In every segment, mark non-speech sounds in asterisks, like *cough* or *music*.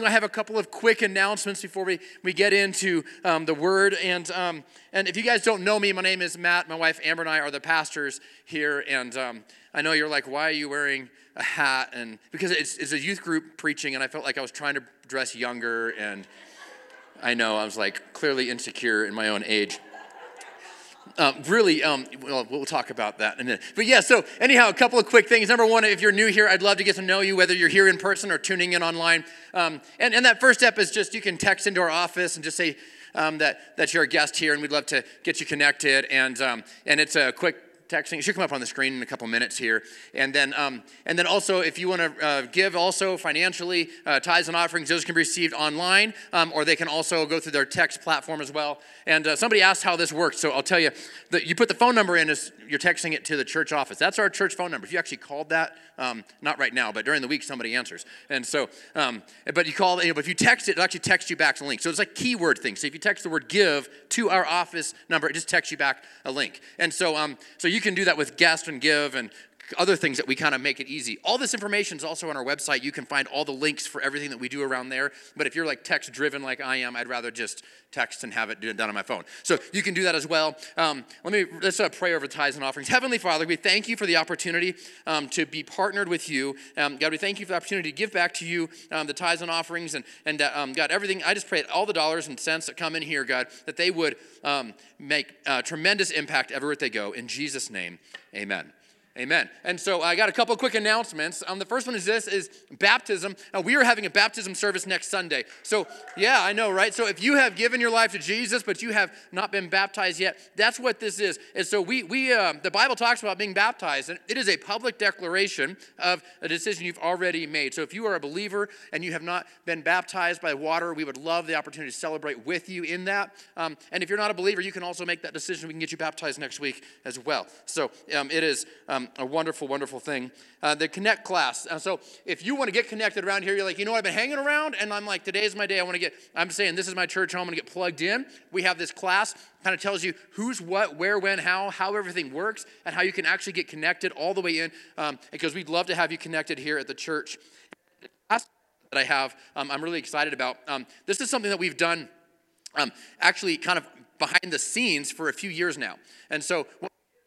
I have a couple of quick announcements before we, we get into um, the word. And, um, and if you guys don't know me, my name is Matt. My wife Amber and I are the pastors here. And um, I know you're like, why are you wearing a hat? And because it's, it's a youth group preaching, and I felt like I was trying to dress younger. And I know I was like clearly insecure in my own age. Um, really, um, well, we'll talk about that in a minute. But yeah, so anyhow, a couple of quick things. Number one, if you're new here, I'd love to get to know you, whether you're here in person or tuning in online. Um, and, and that first step is just you can text into our office and just say um, that, that you're a guest here, and we'd love to get you connected. And, um, and it's a quick texting. It should come up on the screen in a couple minutes here. And then, um, and then also, if you want to uh, give also financially, uh, tithes and offerings, those can be received online, um, or they can also go through their text platform as well. And uh, somebody asked how this works, so I'll tell you that you put the phone number in as you're texting it to the church office. That's our church phone number. If you actually called that, um, not right now, but during the week, somebody answers. And so, um, but you call, you know, but if you text it, it'll actually text you back a link. So it's like keyword thing. So if you text the word give to our office number, it just texts you back a link. And so, um, so you can do that with guest and give and other things that we kind of make it easy. All this information is also on our website. You can find all the links for everything that we do around there. But if you're like text driven like I am, I'd rather just text and have it done on my phone. So you can do that as well. Um, let me let's uh, pray over tithes and offerings. Heavenly Father, we thank you for the opportunity um, to be partnered with you. Um, God, we thank you for the opportunity to give back to you um, the tithes and offerings and and uh, um, God, everything. I just pray that all the dollars and cents that come in here, God, that they would um, make uh, tremendous impact everywhere they go. In Jesus' name, Amen. Amen. And so I got a couple quick announcements. Um, the first one is this: is baptism. Uh, we are having a baptism service next Sunday. So yeah, I know, right? So if you have given your life to Jesus, but you have not been baptized yet, that's what this is. And so we we uh, the Bible talks about being baptized, and it is a public declaration of a decision you've already made. So if you are a believer and you have not been baptized by water, we would love the opportunity to celebrate with you in that. Um, and if you're not a believer, you can also make that decision. We can get you baptized next week as well. So um, it is. Um, a wonderful, wonderful thing. Uh, the Connect class. Uh, so if you want to get connected around here, you're like, you know, I've been hanging around, and I'm like, today's my day. I want to get. I'm saying this is my church home. I'm going to get plugged in. We have this class. Kind of tells you who's what, where, when, how, how everything works, and how you can actually get connected all the way in. Um, because we'd love to have you connected here at the church. that I have, um, I'm really excited about. Um, this is something that we've done um, actually kind of behind the scenes for a few years now. And so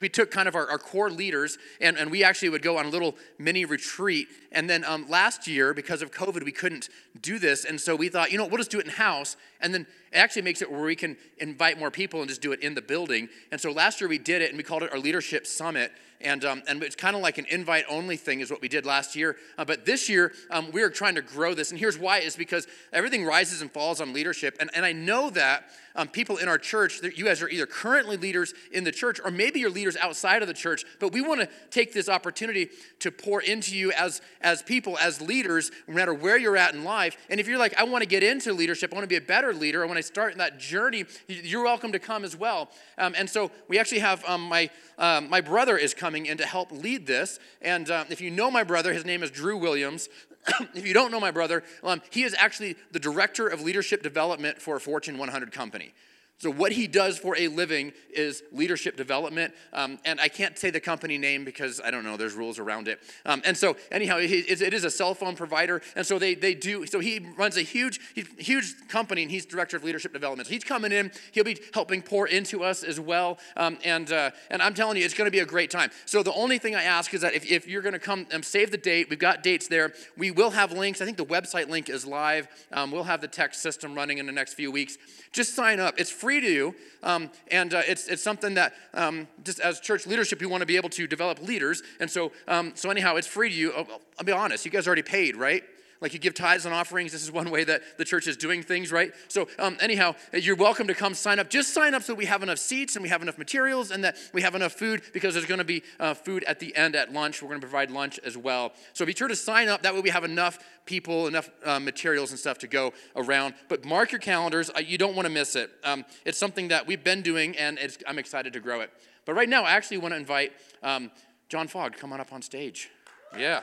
we took kind of our, our core leaders and, and we actually would go on a little mini retreat. And then um, last year, because of COVID, we couldn't do this. And so we thought, you know, we'll just do it in house. And then it actually makes it where we can invite more people and just do it in the building. And so last year we did it and we called it our Leadership Summit. And, um, and it's kind of like an invite only thing, is what we did last year. Uh, but this year, um, we are trying to grow this. And here's why is because everything rises and falls on leadership. And, and I know that um, people in our church, you guys are either currently leaders in the church or maybe you're leaders outside of the church. But we want to take this opportunity to pour into you as, as people, as leaders, no matter where you're at in life. And if you're like, I want to get into leadership, I want to be a better leader, I want to start that journey, you're welcome to come as well. Um, and so we actually have um, my, um, my brother is coming in to help lead this. And um, if you know my brother, his name is Drew Williams. *coughs* if you don't know my brother, um, he is actually the director of leadership development for a Fortune 100 company. So, what he does for a living is leadership development. Um, and I can't say the company name because I don't know, there's rules around it. Um, and so, anyhow, it is a cell phone provider. And so, they, they do, so he runs a huge, huge company and he's director of leadership development. So, he's coming in, he'll be helping pour into us as well. Um, and, uh, and I'm telling you, it's going to be a great time. So, the only thing I ask is that if, if you're going to come, um, save the date, we've got dates there. We will have links. I think the website link is live. Um, we'll have the text system running in the next few weeks. Just sign up. It's free to you, um, and uh, it's, it's something that um, just as church leadership, we want to be able to develop leaders. And so, um, so anyhow, it's free to you. I'll, I'll be honest, you guys already paid, right? Like you give tithes and offerings. This is one way that the church is doing things, right? So, um, anyhow, you're welcome to come sign up. Just sign up so we have enough seats and we have enough materials and that we have enough food because there's going to be uh, food at the end at lunch. We're going to provide lunch as well. So, be sure to sign up. That way, we have enough people, enough uh, materials and stuff to go around. But mark your calendars. You don't want to miss it. Um, it's something that we've been doing and I'm excited to grow it. But right now, I actually want to invite um, John Fogg to come on up on stage. Yeah.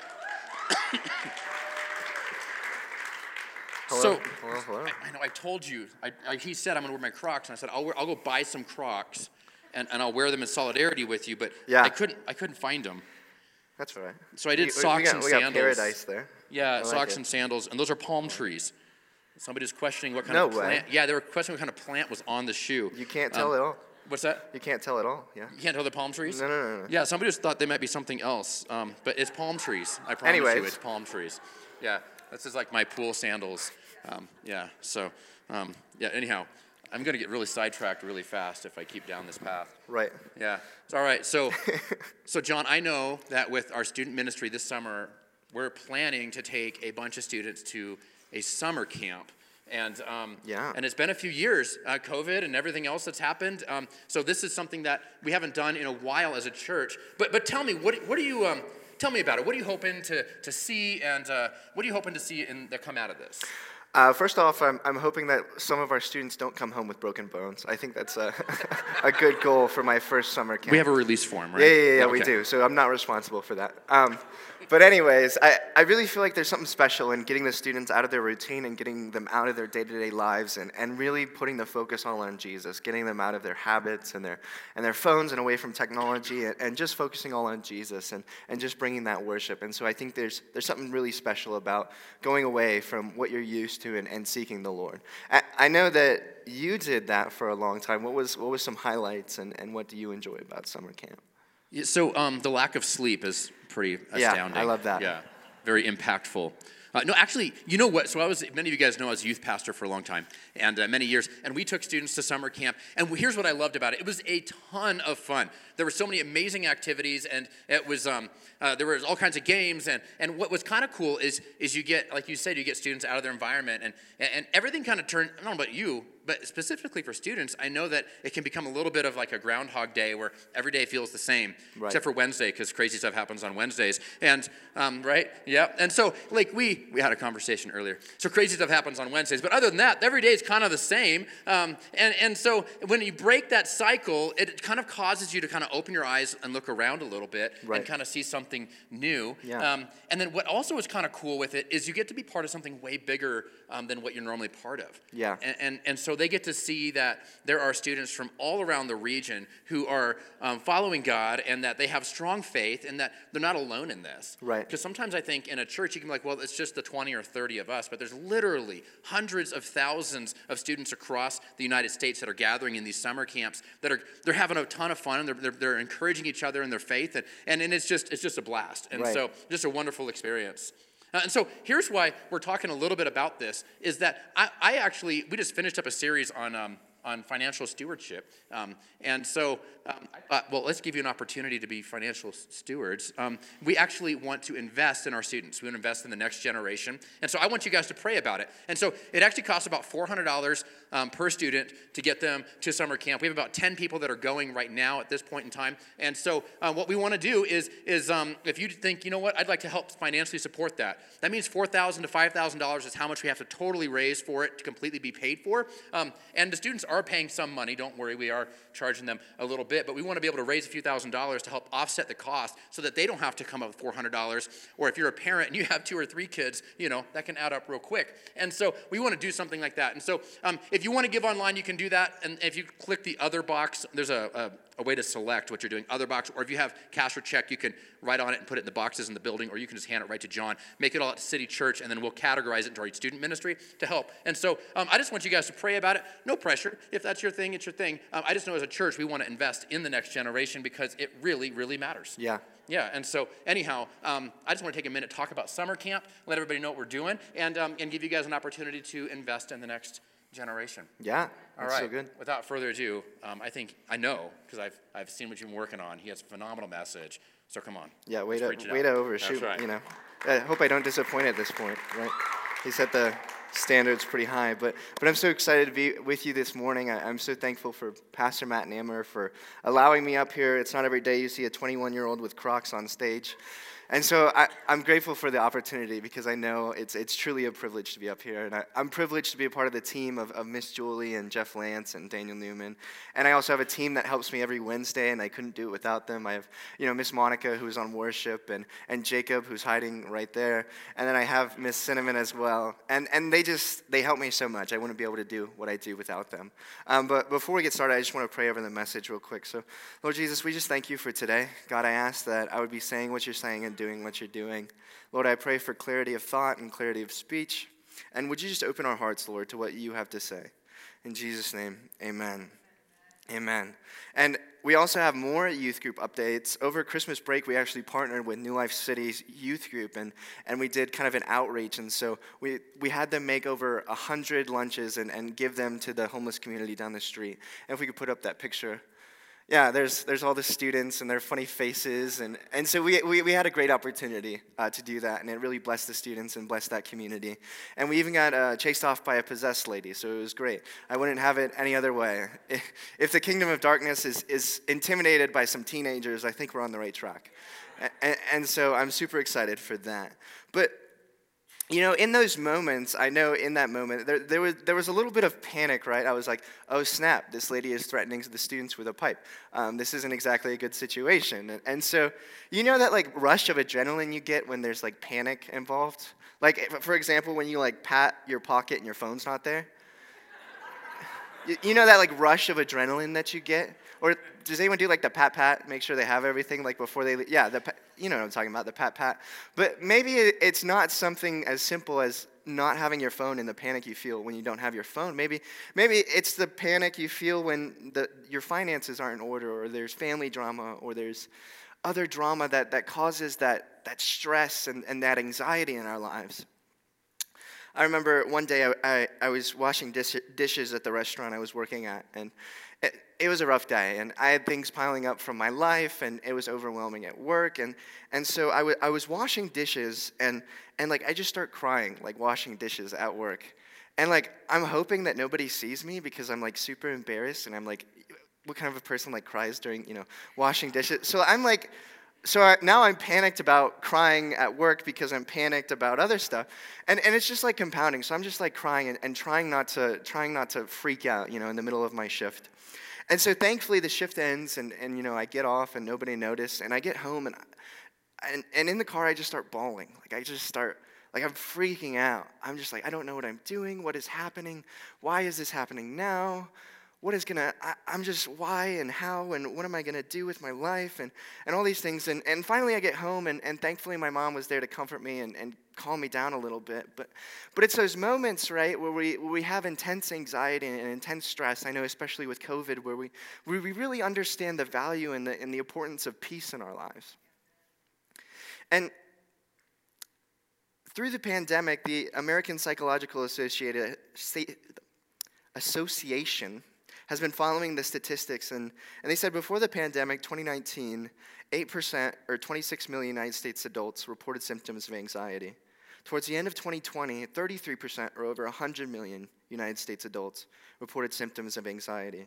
*coughs* *coughs* So. I, I, know, I told you. I, I, he said, I'm going to wear my Crocs. And I said, I'll, wear, I'll go buy some Crocs and, and I'll wear them in solidarity with you. But yeah. I, couldn't, I couldn't find them. That's right. So I did we, socks we got, and sandals. Paradise there. Yeah, like socks it. and sandals. And those are palm trees. Somebody was questioning what kind No of way. plant. Yeah, they were questioning what kind of plant was on the shoe. You can't tell Um, at all. What's that? You can't tell at all. Yeah. You can't tell the palm trees? No, no, no, no. Yeah, somebody just thought they might be something else, um, but it's palm trees. I promise you, it's palm trees. Yeah, this is like my pool sandals. Um, yeah, so um, yeah. Anyhow, I'm gonna get really sidetracked really fast if I keep down this path. Right. Yeah, it's all right. So, *laughs* so John, I know that with our student ministry this summer, we're planning to take a bunch of students to a summer camp. And, um, Yeah. and it's been a few years, uh, COVID and everything else that's happened. Um, so this is something that we haven't done in a while as a church. But, but tell me, what, what are you, um, tell me about it. What are you hoping to, to see and uh, what are you hoping to see in, that come out of this? Uh, first off, I'm, I'm hoping that some of our students don't come home with broken bones. I think that's a, *laughs* a good goal for my first summer camp. We have a release form, right? Yeah, yeah, yeah, we Okay. do. So I'm not responsible for that. Um, but anyways, I, I really feel like there's something special in getting the students out of their routine and getting them out of their day-to-day lives and, and really putting the focus all on Jesus, getting them out of their habits and their and their phones and away from technology and, and just focusing all on Jesus and, and just bringing that worship. And so I think there's there's something really special about going away from what you're used to and, and seeking the Lord. I, I know that you did that for a long time. What was what was some highlights and, and what do you enjoy about summer camp? Yeah, so um, the lack of sleep is pretty astounding. Yeah, I love that. Yeah, very impactful. Uh, no, actually, you know what? So I was. Many of you guys know I was a youth pastor for a long time and uh, many years, and we took students to summer camp. And here's what I loved about it: it was a ton of fun. There were so many amazing activities, and it was um, uh, there was all kinds of games. And and what was kind of cool is is you get like you said, you get students out of their environment, and and everything kind of turned. I don't know about you, but specifically for students, I know that it can become a little bit of like a Groundhog Day where every day feels the same, Right. except for Wednesday because crazy stuff happens on Wednesdays. And um, right, yeah. And so like we we had a conversation earlier. So crazy stuff happens on Wednesdays, but other than that, every day is kind of the same. Um, and and so when you break that cycle, it kind of causes you to kind of open your eyes and look around a little bit Right. and kind of see something new. Yeah. Um, and then what also is kind of cool with it is you get to be part of something way bigger um, than what you're normally part of. Yeah. And, and, and so they get to see that there are students from all around the region who are um, following God and that they have strong faith and that they're not alone in this. Right. Because sometimes I think in a church you can be like, well, it's just the 20 or 30 of us, but there's literally hundreds of thousands of students across the United States that are gathering in these summer camps that are they're having a ton of fun and they're, they're, they're encouraging each other in their faith and, and, and it's just it's just a blast. And Right. so just a wonderful experience. Uh, and so here's why we're talking a little bit about this is that I, I actually, we just finished up a series on, um, on financial stewardship. Um, and so um, well, let's give you an opportunity to be financial stewards. Um, we actually want to invest in our students. We want to invest in the next generation. And so I want you guys to pray about it. And so it actually costs about $400 um, per student to get them to summer camp. We have about 10 people that are going right now at this point in time. And so uh, what we want to do is, is um, if you think, you know what, I'd like to help financially support that. That means $4,000 to $5,000 is how much we have to totally raise for it to completely be paid for. Um, and the students paying some money. Don't worry, we are charging them a little bit. But we want to be able to raise a few thousand dollars to help offset the cost so that they don't have to come up with $400. Or if you're a parent and you have two or three kids, you know, that can add up real quick. And so we want to do something like that. And so um, if you want to give online, you can do that. And if you click the other box, there's a, a a way to select what you're doing, other box, or if you have cash or check, you can write on it and put it in the boxes in the building, or you can just hand it right to John, make it all at City Church, and then we'll categorize it into our student ministry to help. And so um, I just want you guys to pray about it. No pressure. If that's your thing, it's your thing. Um, I just know as a church, we want to invest in the next generation because it really, really matters. Yeah. Yeah, and so anyhow, um, I just want to take a minute, talk about summer camp, let everybody know what we're doing, and, um, and give you guys an opportunity to invest in the next generation. Yeah. All That's right. so good. Without further ado, um, I think I know because I've I've seen what you've been working on. He has a phenomenal message. So come on. Yeah, way Let's to way out. to overshoot. That's right. You know, I hope I don't disappoint at this point. Right? He set the standards pretty high, but but I'm so excited to be with you this morning. I, I'm so thankful for Pastor Matt and Amber for allowing me up here. It's not every day you see a 21 year old with Crocs on stage. And so I, I'm grateful for the opportunity because I know it's, it's truly a privilege to be up here. And I, I'm privileged to be a part of the team of, of Miss Julie and Jeff Lance and Daniel Newman. And I also have a team that helps me every Wednesday, and I couldn't do it without them. I have, you know, Miss Monica, who's on worship, and, and Jacob, who's hiding right there. And then I have Miss Cinnamon as well. And, and they just, they help me so much. I wouldn't be able to do what I do without them. Um, but before we get started, I just want to pray over the message real quick. So, Lord Jesus, we just thank you for today. God, I ask that I would be saying what you're saying and doing what you're doing. Lord, I pray for clarity of thought and clarity of speech. And would you just open our hearts, Lord, to what you have to say? In Jesus' name, amen. Amen. And we also have more youth group updates. Over Christmas break, we actually partnered with New Life City's youth group, and, and we did kind of an outreach. And so we, we had them make over 100 lunches and, and give them to the homeless community down the street. And if we could put up that picture yeah, there's, there's all the students and their funny faces. And, and so we, we, we had a great opportunity uh, to do that, and it really blessed the students and blessed that community. And we even got uh, chased off by a possessed lady, so it was great. I wouldn't have it any other way. *laughs* If the kingdom of darkness is, is intimidated by some teenagers, I think we're on the right track. And, and so I'm super excited for that. But you know, in those moments, I know in that moment, there, there, was, there was a little bit of panic, right? I was like, oh, snap, this lady is threatening the students with a pipe. Um, this isn't exactly a good situation. And, and, so, you know that like rush of adrenaline you get when there's like panic involved? Like, for example, when you like pat your pocket and your phone's not there? you, you know that like rush of adrenaline that you get? Or does anyone do like the pat pat, make sure they have everything like before they leave? Yeah, the you know what I'm talking about, the pat pat. But maybe it's not something as simple as not having your phone and the panic you feel when you don't have your phone. Maybe, maybe it's the panic you feel when the, your finances aren't in order, or there's family drama, or there's other drama that, that causes that, that stress and, and that anxiety in our lives. I remember one day I, I, I was washing dish, dishes at the restaurant I was working at, and it, it, was a rough day, and I had things piling up from my life, and it was overwhelming at work, and, and so I, w- I was washing dishes, and, and like I just start crying, like washing dishes at work, and like I'm hoping that nobody sees me because I'm like super embarrassed, and I'm like, what kind of a person like cries during you know washing dishes? So I'm like. So I, now I'm panicked about crying at work because I'm panicked about other stuff, and, and it's just like compounding. So I'm just like crying and, and trying not to trying not to freak out, you know, in the middle of my shift. And so thankfully the shift ends and, and you know, I get off and nobody noticed. And I get home and, and, and in the car I just start bawling. Like I just start, like I'm freaking out. I'm just like, I don't know what I'm doing. What is happening? Why is this happening now? What is gonna I, am just why and how and what am i gonna do with my life and, and all these things. And, and finally i get home and, and thankfully my mom was there to comfort me and, and calm me down a little bit. But but it's those moments right where we where we have intense anxiety and intense stress. I know especially with covid where we where we really understand the value and the, and the importance of peace in our lives. And through the pandemic the american psychological association has been following the statistics, and, and they said before the pandemic, 2019, 8% or 26 million United States adults reported symptoms of anxiety. Towards the end of 2020, 33% or over 100 million United States adults reported symptoms of anxiety.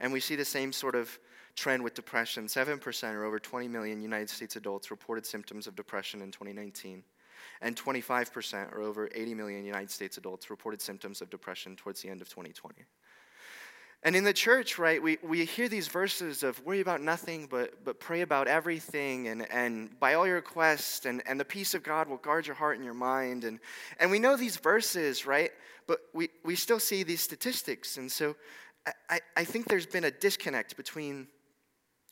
And we see the same sort of trend with depression. 7% or over 20 million United States adults reported symptoms of depression in 2019. And 25% or over 80 million United States adults reported symptoms of depression towards the end of 2020. And in the church, right, we, we hear these verses of worry about nothing, but, but pray about everything, and, and by all your requests, and, and the peace of God will guard your heart and your mind. And, and we know these verses, right, but we, we still see these statistics. And so I, I think there's been a disconnect between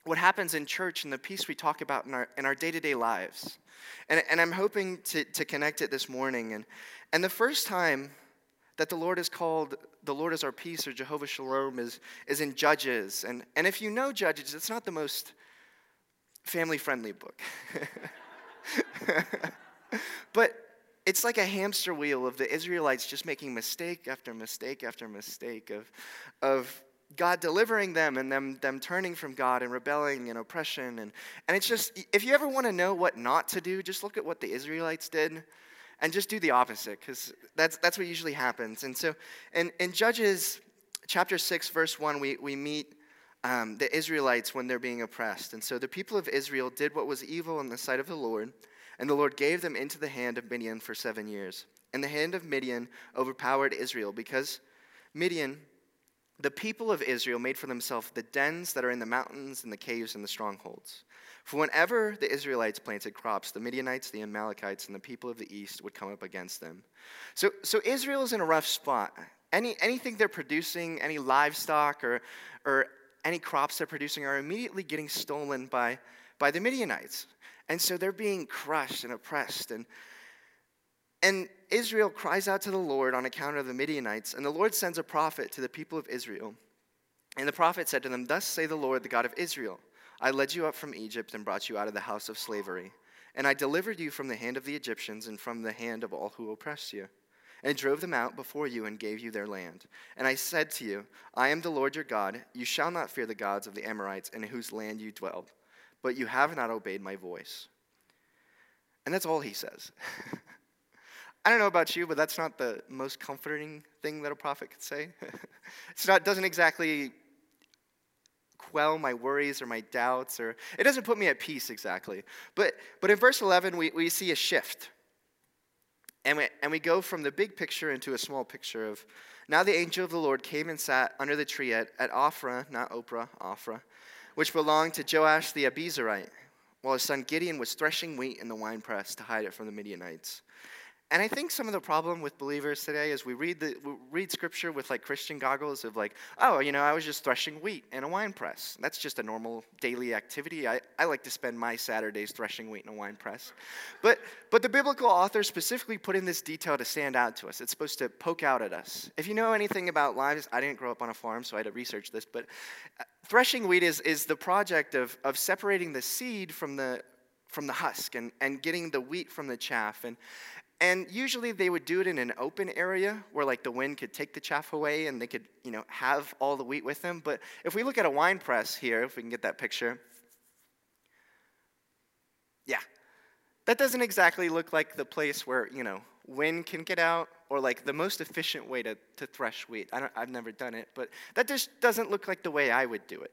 what happens in church and the peace we talk about in our, in our day-to-day lives. And, and I'm hoping to, to connect it this morning. And, and the first time that the Lord is called, the Lord is our peace, or Jehovah Shalom, is, is in Judges. And, and if you know Judges, it's not the most family friendly book. *laughs* but it's like a hamster wheel of the Israelites just making mistake after mistake after mistake of, of God delivering them and them, them turning from God and rebelling and oppression. And, and it's just, if you ever want to know what not to do, just look at what the Israelites did and just do the opposite because that's, that's what usually happens. And so in, in Judges chapter 6, verse 1, we, we meet um, the Israelites when they're being oppressed. And so the people of Israel did what was evil in the sight of the Lord, and the Lord gave them into the hand of Midian for seven years. And the hand of Midian overpowered Israel because Midian, the people of Israel, made for themselves the dens that are in the mountains and the caves and the strongholds. For whenever the Israelites planted crops, the Midianites, the Amalekites, and the people of the east would come up against them. So, so Israel is in a rough spot. Any, anything they're producing, any livestock or, or any crops they're producing, are immediately getting stolen by, by the Midianites. And so they're being crushed and oppressed. And, And Israel cries out to the Lord on account of the Midianites, and the Lord sends a prophet to the people of Israel. And the prophet said to them, Thus say the Lord, the God of Israel I led you up from Egypt and brought you out of the house of slavery. And I delivered you from the hand of the Egyptians and from the hand of all who oppressed you. And drove them out before you and gave you their land. And I said to you, I am the Lord your God. You shall not fear the gods of the Amorites in whose land you dwelled. But you have not obeyed my voice. And that's all he says. *laughs* I don't know about you, but that's not the most comforting thing that a prophet could say. *laughs* it's not doesn't exactly quell my worries or my doubts, or it doesn't put me at peace exactly. But but in verse 11, we, we see a shift. And we, and we go from the big picture into a small picture of now the angel of the Lord came and sat under the tree at, at Ophrah, not Oprah, Ophrah, which belonged to Joash the Abiezrite, while his son Gideon was threshing wheat in the winepress to hide it from the Midianites. And I think some of the problem with believers today is we read the we read scripture with like Christian goggles of like, oh, you know, I was just threshing wheat in a wine press. That's just a normal daily activity. I, I like to spend my Saturdays threshing wheat in a wine press. But but the biblical author specifically put in this detail to stand out to us. It's supposed to poke out at us. If you know anything about lives, I didn't grow up on a farm, so I had to research this, but uh, threshing wheat is, is the project of, of separating the seed from the from the husk and, and getting the wheat from the chaff. And, and usually they would do it in an open area where like the wind could take the chaff away and they could, you know, have all the wheat with them. But if we look at a wine press here, if we can get that picture. Yeah. That doesn't exactly look like the place where, you know, wind can get out or like the most efficient way to, to thresh wheat. I don't, I've never done it, but that just doesn't look like the way I would do it.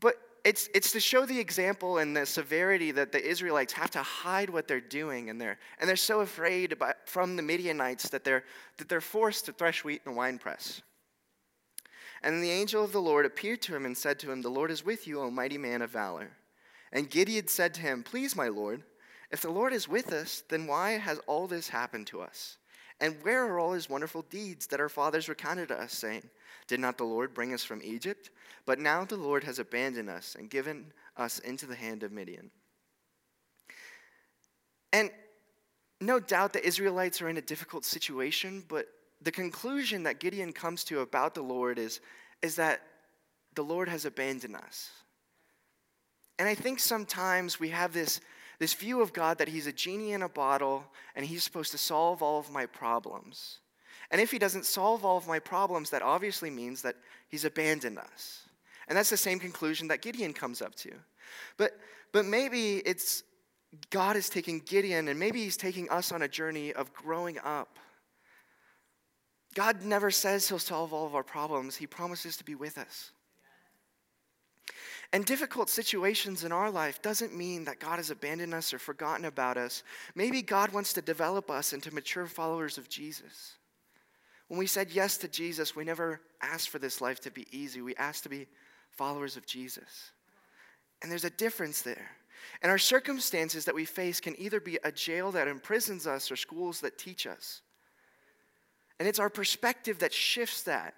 But it's, it's to show the example and the severity that the Israelites have to hide what they're doing, and they're, and they're so afraid from the Midianites that they're, that they're forced to thresh wheat in a winepress. And the angel of the Lord appeared to him and said to him, The Lord is with you, O mighty man of valor. And Gideon said to him, Please, my Lord, if the Lord is with us, then why has all this happened to us? And where are all his wonderful deeds that our fathers recounted to us, saying, Did not the Lord bring us from Egypt? But now the Lord has abandoned us and given us into the hand of Midian. And no doubt the Israelites are in a difficult situation, but the conclusion that Gideon comes to about the Lord is, is that the Lord has abandoned us. And I think sometimes we have this this view of God that He's a genie in a bottle and He's supposed to solve all of my problems. And if He doesn't solve all of my problems, that obviously means that He's abandoned us. And that's the same conclusion that Gideon comes up to. But, but maybe it's God is taking Gideon and maybe He's taking us on a journey of growing up. God never says He'll solve all of our problems, He promises to be with us. And difficult situations in our life doesn't mean that God has abandoned us or forgotten about us. Maybe God wants to develop us into mature followers of Jesus. When we said yes to Jesus, we never asked for this life to be easy. We asked to be followers of Jesus. And there's a difference there. And our circumstances that we face can either be a jail that imprisons us or schools that teach us. And it's our perspective that shifts that.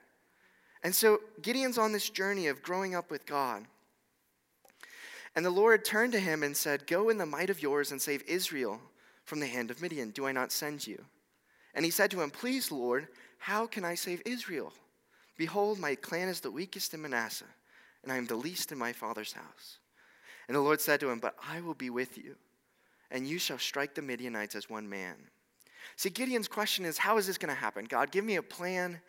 And so Gideon's on this journey of growing up with God. And the Lord turned to him and said, Go in the might of yours and save Israel from the hand of Midian. Do I not send you? And he said to him, Please, Lord, how can I save Israel? Behold, my clan is the weakest in Manasseh, and I am the least in my father's house. And the Lord said to him, But I will be with you, and you shall strike the Midianites as one man. See, Gideon's question is, How is this going to happen? God, give me a plan.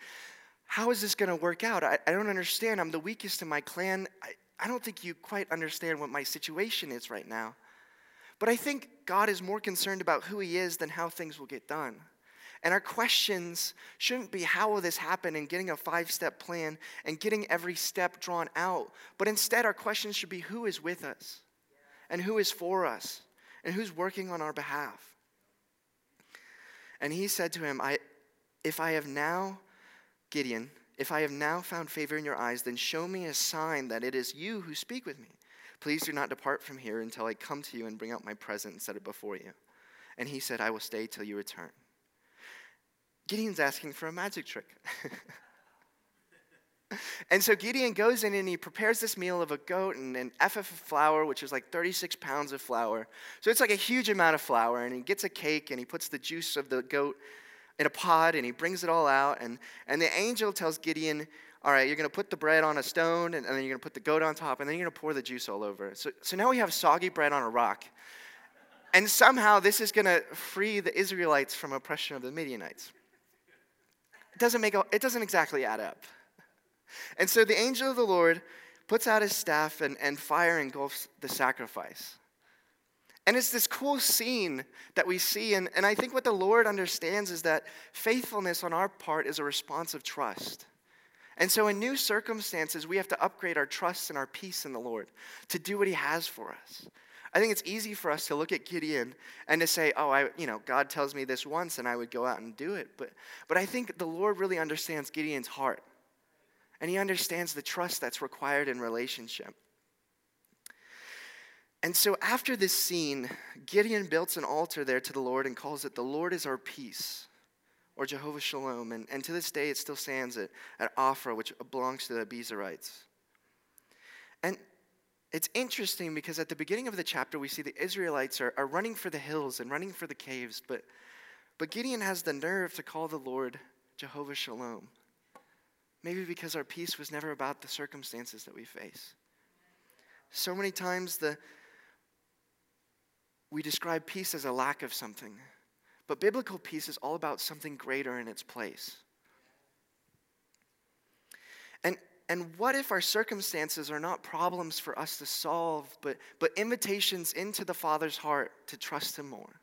How is this going to work out? I, I, don't understand. I'm the weakest in my clan. I, I don't think you quite understand what my situation is right now. But I think God is more concerned about who He is than how things will get done. And our questions shouldn't be how will this happen and getting a five step plan and getting every step drawn out. But instead, our questions should be who is with us and who is for us and who's working on our behalf. And he said to him, I, If I have now, Gideon, if I have now found favor in your eyes, then show me a sign that it is you who speak with me. Please do not depart from here until I come to you and bring out my present and set it before you. And he said, I will stay till you return. Gideon's asking for a magic trick. *laughs* And so Gideon goes in and he prepares this meal of a goat and an ephah of flour, which is like 36 pounds of flour. So it's like a huge amount of flour. And he gets a cake and he puts the juice of the goat in a pot and he brings it all out. And, and the angel tells Gideon, All right, you're going to put the bread on a stone and, and then you're going to put the goat on top and then you're going to pour the juice all over. So, so now we have soggy bread on a rock. And somehow this is going to free the Israelites from oppression of the Midianites. It doesn't, make, it doesn't exactly add up. And so the angel of the Lord puts out his staff and, and fire engulfs the sacrifice. And it's this cool scene that we see. And, and I think what the Lord understands is that faithfulness on our part is a response of trust. And so, in new circumstances, we have to upgrade our trust and our peace in the Lord to do what He has for us. I think it's easy for us to look at Gideon and to say, oh, I, you know, God tells me this once and I would go out and do it. But, but I think the Lord really understands Gideon's heart. And he understands the trust that's required in relationship. And so after this scene, Gideon builds an altar there to the Lord and calls it the Lord is our peace, or Jehovah Shalom. And, and to this day, it still stands at, at Ophrah, which belongs to the Abiezrites. And it's interesting because at the beginning of the chapter, we see the Israelites are, are running for the hills and running for the caves, but, but Gideon has the nerve to call the Lord Jehovah Shalom. Maybe because our peace was never about the circumstances that we face. So many times the, we describe peace as a lack of something, but biblical peace is all about something greater in its place. And and what if our circumstances are not problems for us to solve, but, but invitations into the Father's heart to trust Him more?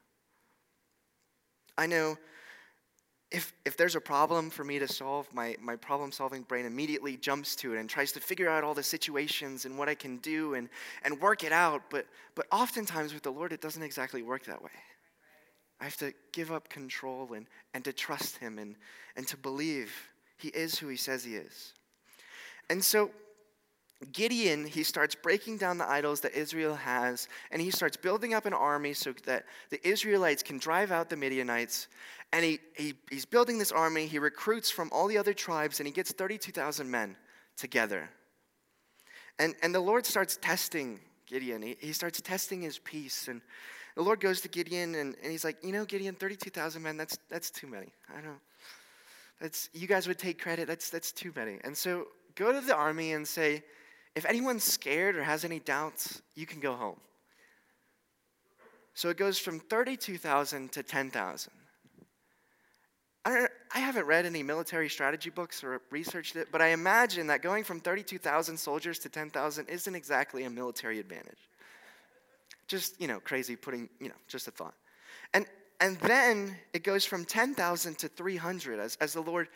I know if, if there's a problem for me to solve, my, my problem solving brain immediately jumps to it and tries to figure out all the situations and what I can do and, and work it out. But, but oftentimes with the Lord, it doesn't exactly work that way. I have to give up control and, and to trust Him and, and to believe He is who He says He is. And so Gideon, he starts breaking down the idols that Israel has, and he starts building up an army so that the Israelites can drive out the Midianites. And he, he, he's building this army. He recruits from all the other tribes, and he gets 32,000 men together. And, and the Lord starts testing Gideon. He, he starts testing his peace. And the Lord goes to Gideon, and, and he's like, You know, Gideon, 32,000 men, that's, that's too many. I don't. That's, you guys would take credit. That's, that's too many. And so go to the army and say, if anyone's scared or has any doubts, you can go home. So it goes from 32,000 to 10,000. I, I haven't read any military strategy books or researched it, but I imagine that going from 32,000 soldiers to 10,000 isn't exactly a military advantage. Just, you know, crazy putting, you know, just a thought. And, and then it goes from 10,000 to 300 as, as the Lord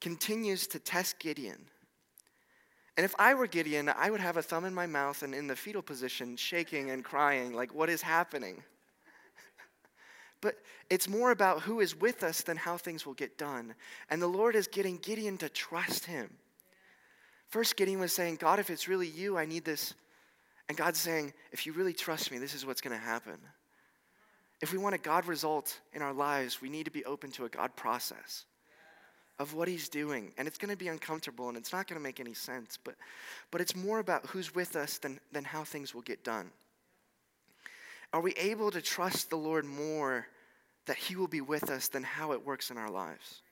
continues to test Gideon. And if I were Gideon, I would have a thumb in my mouth and in the fetal position, shaking and crying, like, what is happening? *laughs* but it's more about who is with us than how things will get done. And the Lord is getting Gideon to trust him. First, Gideon was saying, God, if it's really you, I need this. And God's saying, if you really trust me, this is what's going to happen. If we want a God result in our lives, we need to be open to a God process of what he's doing. And it's going to be uncomfortable and it's not going to make any sense, but, but it's more about who's with us than, than how things will get done. Are we able to trust the Lord more that he will be with us than how it works in our lives?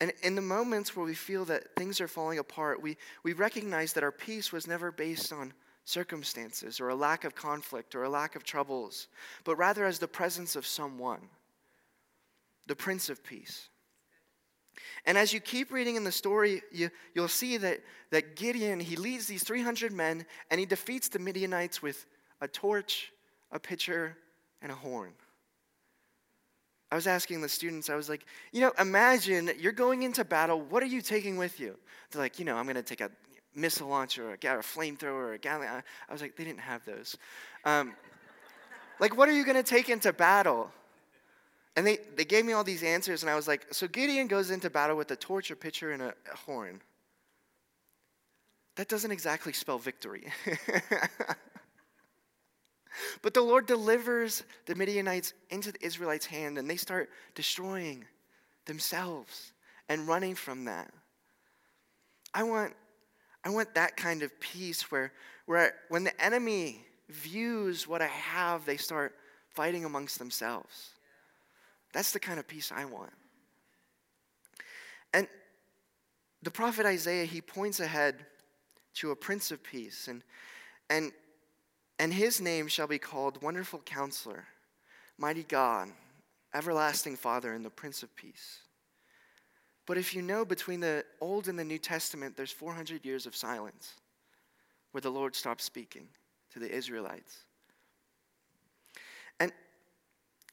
And in the moments where we feel that things are falling apart, we, we recognize that our peace was never based on circumstances or a lack of conflict or a lack of troubles, but rather as the presence of someone, the Prince of Peace. And as you keep reading in the story, you, you'll see that, that Gideon, he leads these 300 men and he defeats the Midianites with a torch, a pitcher, and a horn. I was asking the students, I was like, you know, imagine you're going into battle. What are you taking with you? They're like, you know, I'm going to take a missile launcher or a, a flamethrower or a gallon. I was like, they didn't have those. Um, like, what are you going to take into battle? And they, they gave me all these answers, and I was like, so Gideon goes into battle with a torch, a pitcher, and a, horn. That doesn't exactly spell victory. *laughs* but the Lord delivers the Midianites into the Israelites' hand, and they start destroying themselves and running from that. I want, I want that kind of peace where, where when the enemy views what I have, they start fighting amongst themselves. That's the kind of peace I want. And the prophet Isaiah, he points ahead to a prince of peace, and, and, and his name shall be called Wonderful Counselor, Mighty God, Everlasting Father, and the Prince of Peace. But if you know, between the Old and the New Testament, there's 400 years of silence where the Lord stopped speaking to the Israelites. And,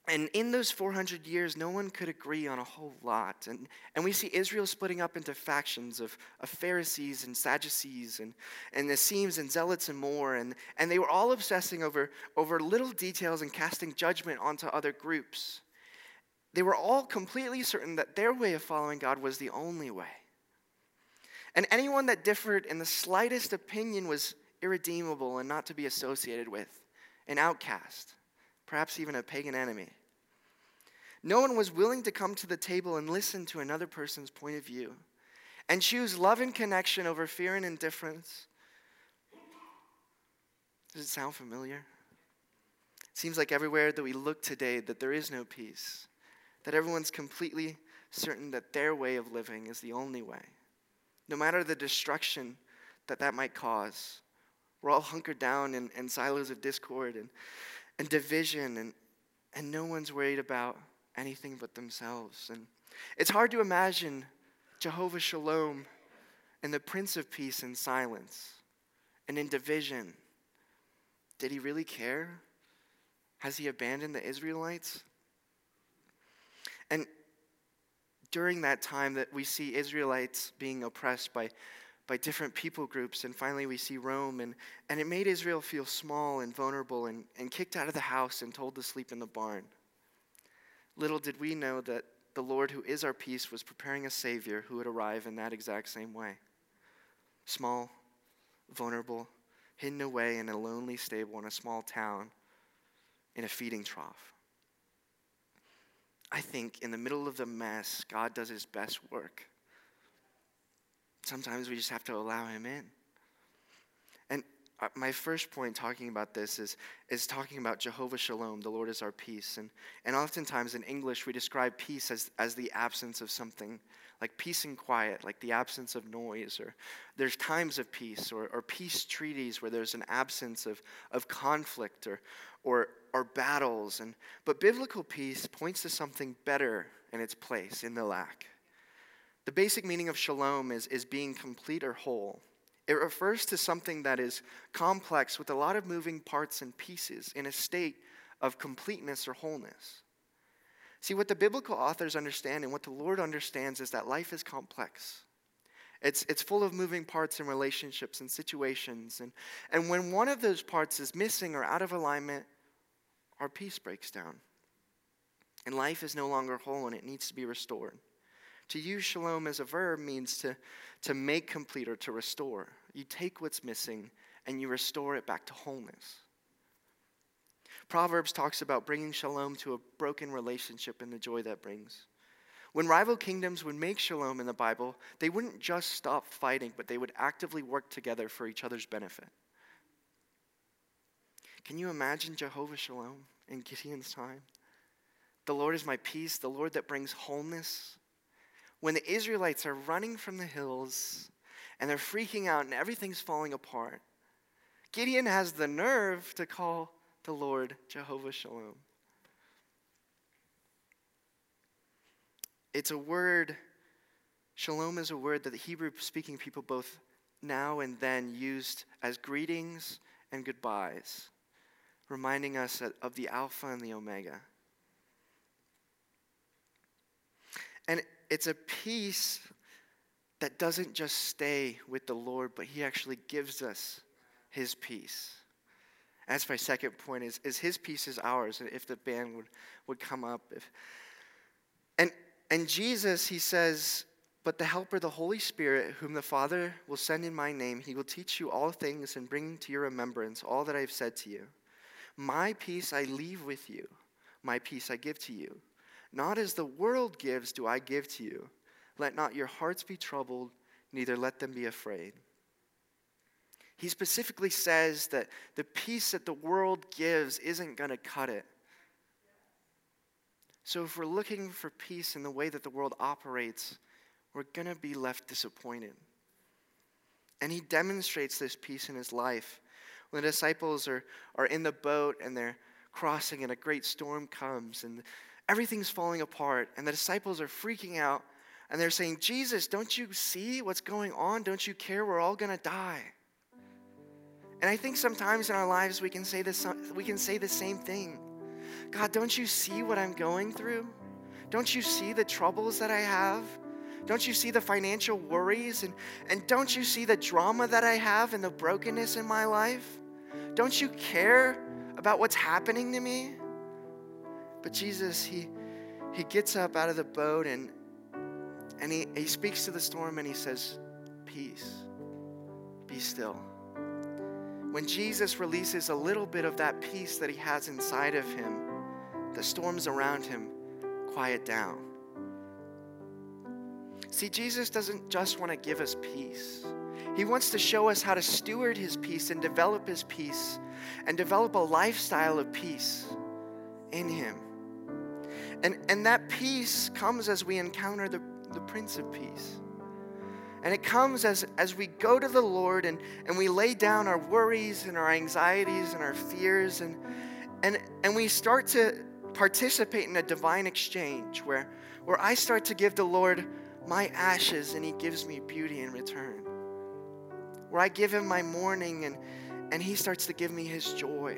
and in those 400 years, no one could agree on a whole lot. And, and we see Israel splitting up into factions of, of Pharisees and Sadducees and, and Essenes and Zealots and more. And, and they were all obsessing over, over little details and casting judgment onto other groups. They were all completely certain that their way of following God was the only way. And anyone that differed in the slightest opinion was irredeemable and not to be associated with, an outcast, perhaps even a pagan enemy. No one was willing to come to the table and listen to another person's point of view and choose love and connection over fear and indifference. Does it sound familiar? It seems like everywhere that we look today that there is no peace that everyone's completely certain that their way of living is the only way. No matter the destruction that that might cause, we're all hunkered down in, in silos of discord and, and division, and, and no one's worried about anything but themselves. And it's hard to imagine Jehovah Shalom and the Prince of Peace in silence and in division. Did he really care? Has he abandoned the Israelites? And during that time that we see Israelites being oppressed by, by different people groups, and finally we see Rome, and, and it made Israel feel small and vulnerable and, and kicked out of the house and told to sleep in the barn. Little did we know that the Lord, who is our peace, was preparing a Savior who would arrive in that exact same way. Small, vulnerable, hidden away in a lonely stable in a small town in a feeding trough. I think in the middle of the mess, God does his best work. Sometimes we just have to allow him in. And uh, my first point talking about this is, is talking about Jehovah Shalom, the Lord is our peace. And, and oftentimes in English, we describe peace as, as the absence of something, like peace and quiet, like the absence of noise. Or there's times of peace, or, or peace treaties where there's an absence of, of conflict, or, or, or battles. And, but biblical peace points to something better in its place, in the lack. The basic meaning of shalom is, is being complete or whole. It refers to something that is complex with a lot of moving parts and pieces in a state of completeness or wholeness. See, what the biblical authors understand and what the Lord understands is that life is complex. It's, it's full of moving parts and relationships and situations. And, and when one of those parts is missing or out of alignment, our peace breaks down. And life is no longer whole and it needs to be restored. To use shalom as a verb means to, to make complete or to restore. You take what's missing and you restore it back to wholeness. Proverbs talks about bringing shalom to a broken relationship and the joy that brings. When rival kingdoms would make shalom in the Bible, they wouldn't just stop fighting, but they would actively work together for each other's benefit. Can you imagine Jehovah Shalom in Gideon's time? The Lord is my peace, the Lord that brings wholeness. When the Israelites are running from the hills and they're freaking out and everything's falling apart, Gideon has the nerve to call the Lord Jehovah Shalom. It's a word, shalom is a word that the Hebrew speaking people both now and then used as greetings and goodbyes reminding us of the Alpha and the Omega. And it's a peace that doesn't just stay with the Lord, but He actually gives us His peace. That's my second point is, is His peace is ours, And if the band would, would come up. If, and, and Jesus, He says, but the Helper, the Holy Spirit, whom the Father will send in my name, He will teach you all things and bring to your remembrance all that I have said to you. My peace I leave with you, my peace I give to you. Not as the world gives, do I give to you. Let not your hearts be troubled, neither let them be afraid. He specifically says that the peace that the world gives isn't going to cut it. So, if we're looking for peace in the way that the world operates, we're going to be left disappointed. And he demonstrates this peace in his life. When the disciples are, are in the boat and they're crossing, and a great storm comes, and everything's falling apart, and the disciples are freaking out, and they're saying, Jesus, don't you see what's going on? Don't you care? We're all going to die. And I think sometimes in our lives we can say this we can say the same thing. God, don't you see what I'm going through? Don't you see the troubles that I have? Don't you see the financial worries? And, and don't you see the drama that I have and the brokenness in my life? Don't you care about what's happening to me? But Jesus, he, he gets up out of the boat and, and he, he speaks to the storm and he says, Peace, be still when Jesus releases a little bit of that peace that he has inside of him, the storms around him quiet down. See, Jesus doesn't just want to give us peace. He wants to show us how to steward his peace and develop his peace and develop a lifestyle of peace in him. And, and that peace comes as we encounter the, the Prince of Peace. And it comes as, as we go to the Lord and, and we lay down our worries and our anxieties and our fears, and, and, and we start to participate in a divine exchange where, where I start to give the Lord my ashes and He gives me beauty in return. Where I give Him my mourning and, and He starts to give me His joy.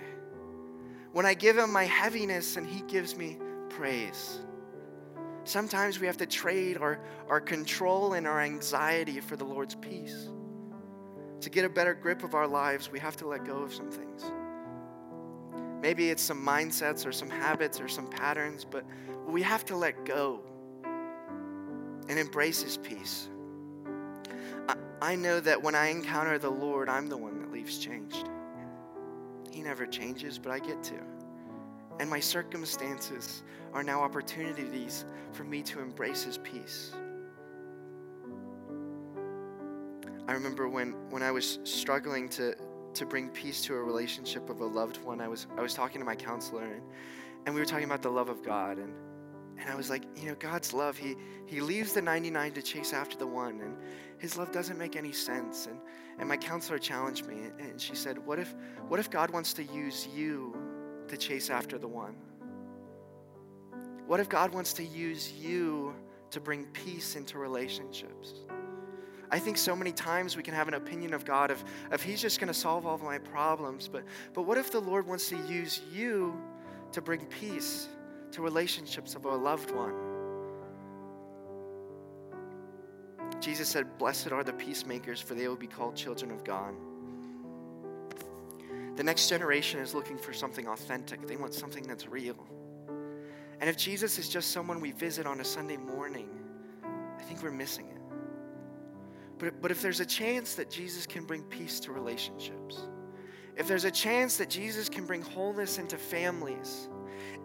When I give Him my heaviness and He gives me praise. Sometimes we have to trade our, our control and our anxiety for the Lord's peace. To get a better grip of our lives, we have to let go of some things. Maybe it's some mindsets or some habits or some patterns, but we have to let go and embrace His peace. I, I know that when I encounter the Lord, I'm the one that leaves changed. He never changes, but I get to. And my circumstances are now opportunities for me to embrace His peace. I remember when, when I was struggling to, to bring peace to a relationship of a loved one, I was, I was talking to my counselor, and, and we were talking about the love of God. And, and I was like, you know, God's love, he, he leaves the 99 to chase after the one, and His love doesn't make any sense. And, and my counselor challenged me, and she said, what if, what if God wants to use you to chase after the one? What if God wants to use you to bring peace into relationships? I think so many times we can have an opinion of God of, of He's just going to solve all of my problems. But, but what if the Lord wants to use you to bring peace to relationships of a loved one? Jesus said, Blessed are the peacemakers, for they will be called children of God. The next generation is looking for something authentic, they want something that's real. And if Jesus is just someone we visit on a Sunday morning, I think we're missing it. But, but if there's a chance that Jesus can bring peace to relationships, if there's a chance that Jesus can bring wholeness into families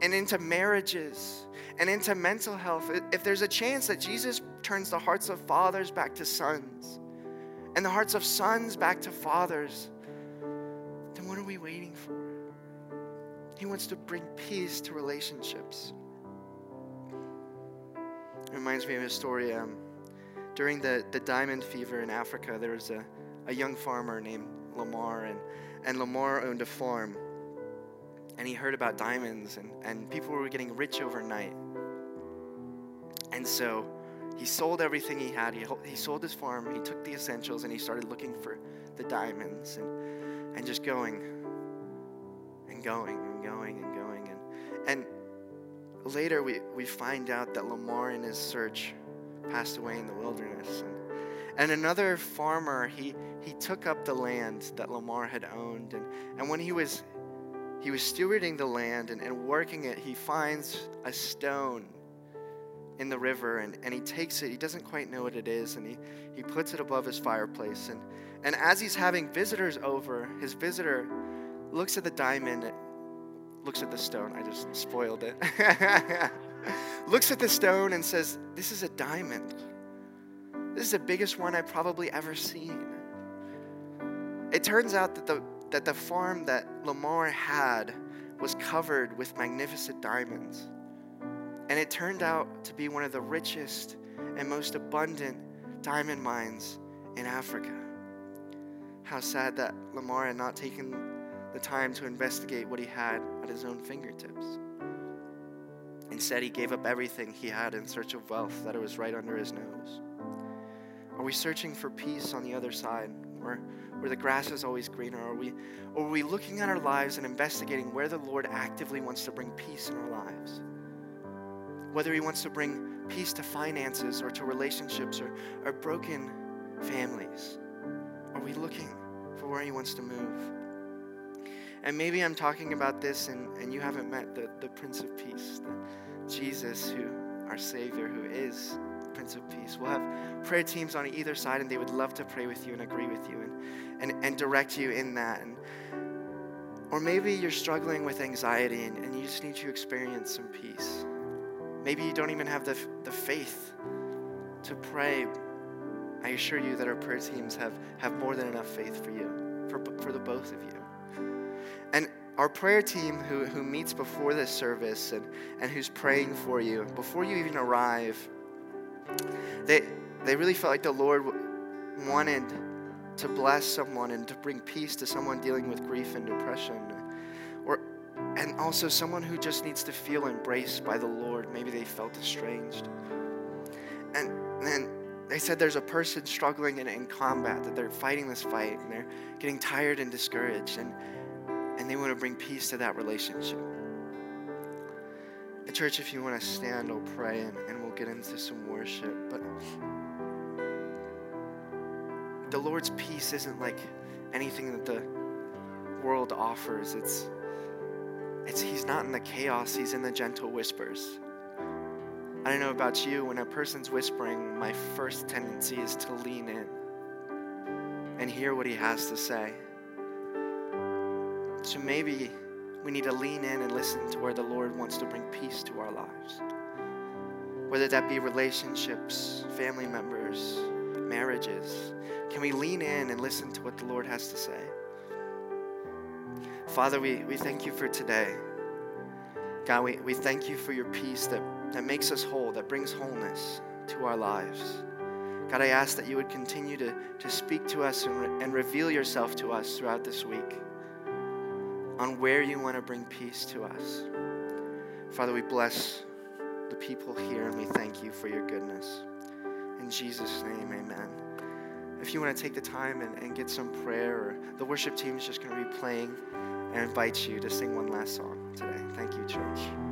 and into marriages and into mental health, if there's a chance that Jesus turns the hearts of fathers back to sons and the hearts of sons back to fathers, what are we waiting for? He wants to bring peace to relationships. It reminds me of a story. Um, during the, the diamond fever in Africa, there was a, a young farmer named Lamar, and, and Lamar owned a farm. And he heard about diamonds, and, and people were getting rich overnight. And so he sold everything he had. He, he sold his farm, he took the essentials, and he started looking for the diamonds and, and just going and going and going and going. And, and later we, we find out that Lamar in his search passed away in the wilderness. And, and another farmer, he, he took up the land that Lamar had owned. And, and when he was, he was stewarding the land and, and working it, he finds a stone in the river and, and he takes it. He doesn't quite know what it is. And he, he puts it above his fireplace. And, and as he's having visitors over, his visitor looks at the diamond looks at the stone. I just spoiled it. *laughs* looks at the stone and says, This is a diamond. This is the biggest one I've probably ever seen. It turns out that the, that the farm that Lamar had was covered with magnificent diamonds. And it turned out to be one of the richest and most abundant diamond mines in Africa. How sad that Lamar had not taken the time to investigate what he had at his own fingertips. Instead, he gave up everything he had in search of wealth that it was right under his nose. Are we searching for peace on the other side, where, where the grass is always greener? Are we, or are we looking at our lives and investigating where the Lord actively wants to bring peace in our lives? Whether He wants to bring peace to finances or to relationships or, or broken families. Are we looking for where He wants to move? And maybe I'm talking about this and, and you haven't met the, the Prince of Peace, Jesus, who our Savior, who is Prince of Peace. We'll have prayer teams on either side, and they would love to pray with you and agree with you and, and, and direct you in that. And, or maybe you're struggling with anxiety and, and you just need to experience some peace. Maybe you don't even have the, the faith to pray. I assure you that our prayer teams have, have more than enough faith for you, for, for the both of you. And our prayer team who, who meets before this service and, and who's praying for you, before you even arrive, they, they really felt like the Lord wanted to bless someone and to bring peace to someone dealing with grief and depression. Or, and also someone who just needs to feel embraced by the Lord. Maybe they felt estranged. Said there's a person struggling in, in combat, that they're fighting this fight and they're getting tired and discouraged, and, and they want to bring peace to that relationship. And church, if you want to stand, we will pray and, and we'll get into some worship. But the Lord's peace isn't like anything that the world offers. It's it's he's not in the chaos, he's in the gentle whispers. I don't know about you, when a person's whispering, my first tendency is to lean in and hear what he has to say. So maybe we need to lean in and listen to where the Lord wants to bring peace to our lives. Whether that be relationships, family members, marriages. Can we lean in and listen to what the Lord has to say? Father, we, we thank you for today. God, we, we thank you for your peace that, that makes us whole, that brings wholeness to our lives. God, I ask that you would continue to, to speak to us and, re- and reveal yourself to us throughout this week on where you want to bring peace to us. Father, we bless the people here and we thank you for your goodness. In Jesus' name, amen. If you want to take the time and, and get some prayer, or the worship team is just going to be playing and invite you to sing one last song today. Thank you, church.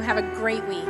You. Have a great week.